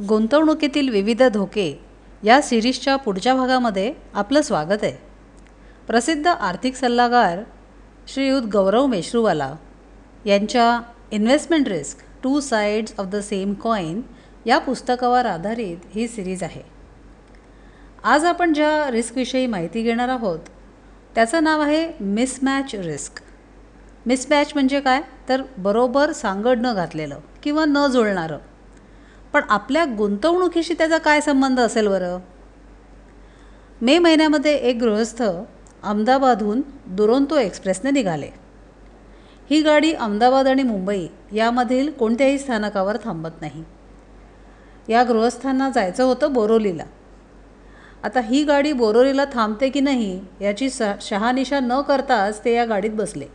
गुंतवणुकीतील विविध धोके या सिरीजच्या पुढच्या भागामध्ये आपलं स्वागत आहे. प्रसिद्ध आर्थिक सल्लागार श्रीयुत गौरव मेश्रूवाला यांच्या investment risk two sides of the same coin या पुस्तकावर आधारित ही सिरीज आहे. आज आपण ज्या रिस्कविषयी माहिती घेणार आहोत त्याचं नाव आहे मिसमॅच रिस्क मिसमॅच म्हणजे काय? तर बरोबर सांगड न घातलेलं किंवा न जुळणारं. पण आपल्या गुंतवणुकीशी त्याचा काय संबंध असेल बरं? मे महिन्यामध्ये एक गृहस्थ अहमदाबादहून दुरोंतो एक्सप्रेसने निघाले. ही गाडी अहमदाबाद आणि मुंबई यामधील कोणत्याही स्थानकावर थांबत नाही. या गृहस्थांना जायचं होतं बोरोलीला. आता ही गाडी बोरोलीला थांबते की नाही याची स शहानिशा न करताच ते या गाडीत बसले.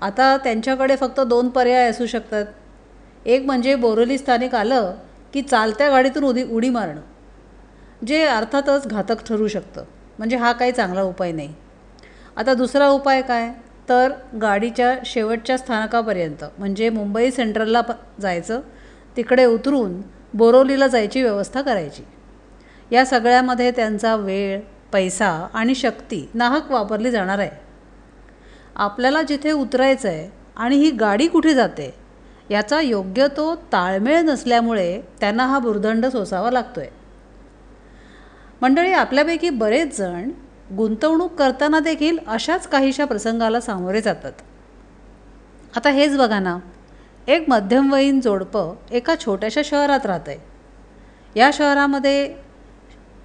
आता त्यांच्याकडे फक्त दोन पर्याय असू शकतात. एक म्हणजे बोरोली स्थानिक आलं की चालत्या गाडीतून उदी उडी मारणं जे अर्थातच घातक ठरू शकतं. म्हणजे हा काही चांगला उपाय नाही. आता दुसरा उपाय काय? तर गाडीच्या शेवटच्या स्थानकापर्यंत म्हणजे मुंबई सेंट्रलला प जायचं तिकडे उतरून बोरोलीला जायची व्यवस्था करायची. या सगळ्यामध्ये त्यांचा वेळ पैसा आणि शक्ती नाहक वापरली जाणार आहे. आपल्याला जिथे उतरायचं आहे आणि ही गाडी कुठे जाते याचा योग्य तो ताळमेळ नसल्यामुळे त्यांना हा भुर्दंड सोसावा लागतो आहे मंडळी आपल्यापैकी बरेच जण गुंतवणूक करताना देखील अशाच काहीशा प्रसंगाला सामोरे जातात. आता हेच बघा ना एक मध्यमवयीन जोडपं एका छोट्याशा शहरात राहतं आहे या शहरामध्ये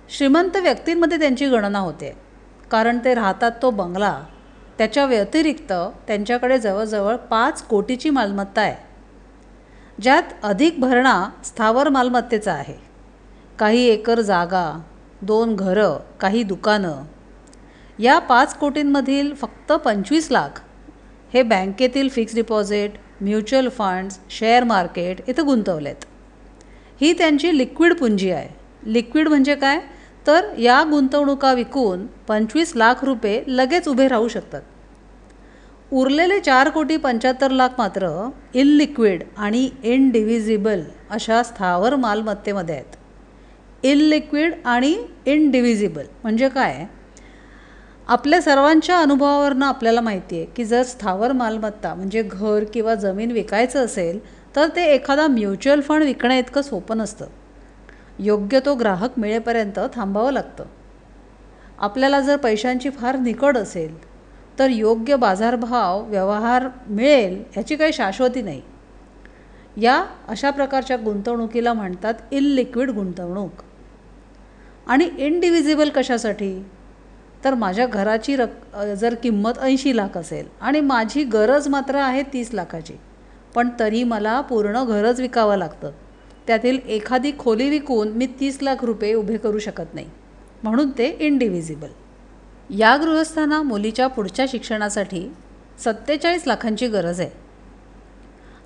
श्रीमंत व्यक्तींमध्ये त्यांची गणना होते. कारण ते राहतात तो बंगला त्याच्या व्यतिरिक्त त्यांच्याकडे जवळजवळ पाच कोटीची मालमत्ता आहे. ज्यात अधिक भरणा स्थावर मालमत्तेचा आहे. काही एकर जागा दोन घरं काही दुकानं. या पाच कोटींमधील फक्त पंचवीस लाख हे बँकेतील fix deposit mutual funds share market इथं गुंतवलेत. ही त्यांची लिक्विड पुंजी आहे. लिक्विड म्हणजे काय? तर या गुंतवणुका विकून पंचवीस लाख रुपये लगेच उभे राहू शकतात. उरलेले चार कोटी पंच्याहत्तर लाख मात्र इलिक्विड आणि इनडिव्हिजिबल अशा स्थावर मालमत्तेमध्ये आहेत. इलिक्विड आणि इनडिव्हिजिबल म्हणजे काय? आपल्या सर्वांच्या अनुभवावरनं आपल्याला माहिती आहे की जर स्थावर मालमत्ता म्हणजे घर किंवा जमीन विकायचं असेल तर ते एखादा म्युच्युअल फंड विकण्या इतकं सोपं नसतं. योग्य तो ग्राहक मिळेपर्यंत थांबावं लागतं. आपल्याला जर पैशांची फार निकड असेल तर योग्य बाजारभाव व्यवहार मिळेल ह्याची काही शाश्वती नाही. या अशा प्रकारच्या गुंतवणुकीला म्हणतात इललिक्विड गुंतवणूक. आणि इनडिव्हिजिबल कशासाठी? तर माझ्या घराची रक जर किंमत ऐंशी लाख असेल आणि माझी गरज मात्र आहे तीस लाखाची पण तरी मला पूर्ण घरच विकावं लागतं. त्यातील एखादी खोली विकून मी तीस लाख रुपये उभे करू शकत नाही. म्हणून ते इनडिव्हिजिबल या गृहस्थांना मुलीच्या पुढच्या शिक्षणासाठी सत्तेचाळीस लाखांची गरज आहे.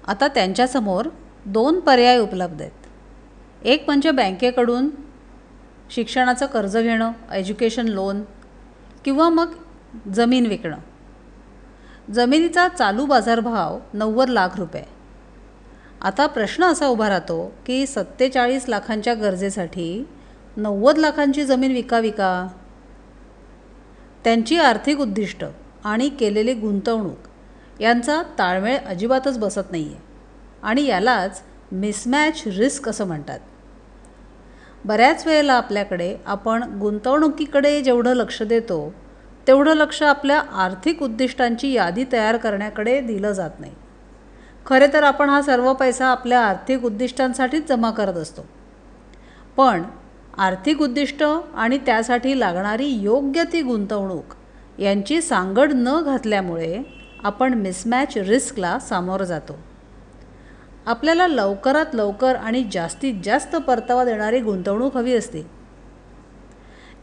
आता त्यांच्यासमोर दोन पर्याय उपलब्ध आहेत. एक म्हणजे बँकेकडून शिक्षणाचं कर्ज घेणं एज्युकेशन लोन किंवा मग जमीन विकणं. जमिनीचा चालू बाजारभाव नव्वद लाख रुपये. आता प्रश्न असा उभा राहतो की सत्तेचाळीस लाखांच्या गरजेसाठी नव्वद लाखांची जमीन विकावी का? त्यांची आर्थिक उद्दिष्ट आणि केलेली गुंतवणूक यांचा ताळमेळ अजिबातच बसत नाही आहे आणि यालाच मिसमॅच रिस्क असं म्हणतात. बऱ्याच वेळेला आपल्याकडे आपण गुंतवणुकीकडे जेवढं लक्ष देतो तेवढं लक्ष आपल्या आर्थिक उद्दिष्टांची यादी तयार करण्याकडे दिलं जात नाही. खरे तर आपण हा सर्व पैसा आपल्या आर्थिक उद्दिष्टांसाठीच जमा करत असतो. पण आर्थिक उद्दिष्ट आणि त्यासाठी लागणारी योग्य ती गुंतवणूक यांची सांगड न घातल्यामुळे आपण मिसमॅच रिस्कला सामोरं जातो. आपल्याला लवकरात लवकर आणि जास्तीत जास्त परतावा देणारी गुंतवणूक हवी असते.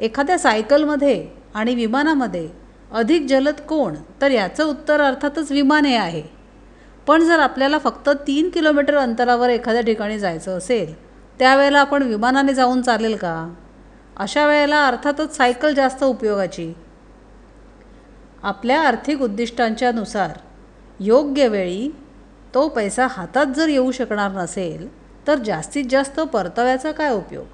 एखाद्या सायकलमध्ये आणि विमानामध्ये अधिक जलद कोण तर याचं उत्तर अर्थातच विमान हे आहे. पण जर आपल्याला फक्त तीन किलोमीटर अंतरावर एखाद्या ठिकाणी जायचं असेल त्यावेळेला आपण विमानाने जाऊन चालेल का? अशा वेळेला अर्थातच सायकल जास्त उपयोगाची. आपल्या आर्थिक उद्दिष्टांच्या नुसार योग्य वेळी तो पैसा हातात जर येऊ शकणार नसेल तर जास्तीत जास्त परताव्याचा काय उपयोग?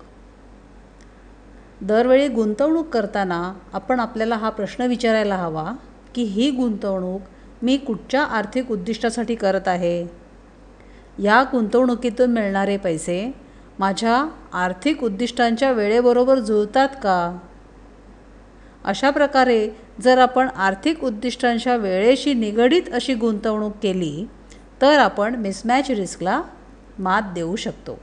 दरवेळी गुंतवणूक करताना आपण आपल्याला हा प्रश्न विचारायला हवा की ही गुंतवणूक मी कुठच्या आर्थिक उद्दिष्टासाठी करत आहे? या गुंतवणुकीतून मिळणारे पैसे माझ्या आर्थिक उद्दिष्टांच्या वेळेबरोबर जुळतात का? अशा प्रकारे जर आपण आर्थिक उद्दिष्टांच्या वेळेशी निगडीत अशी गुंतवणूक केली तर आपण मिसमॅच रिस्कला मात देऊ शकतो.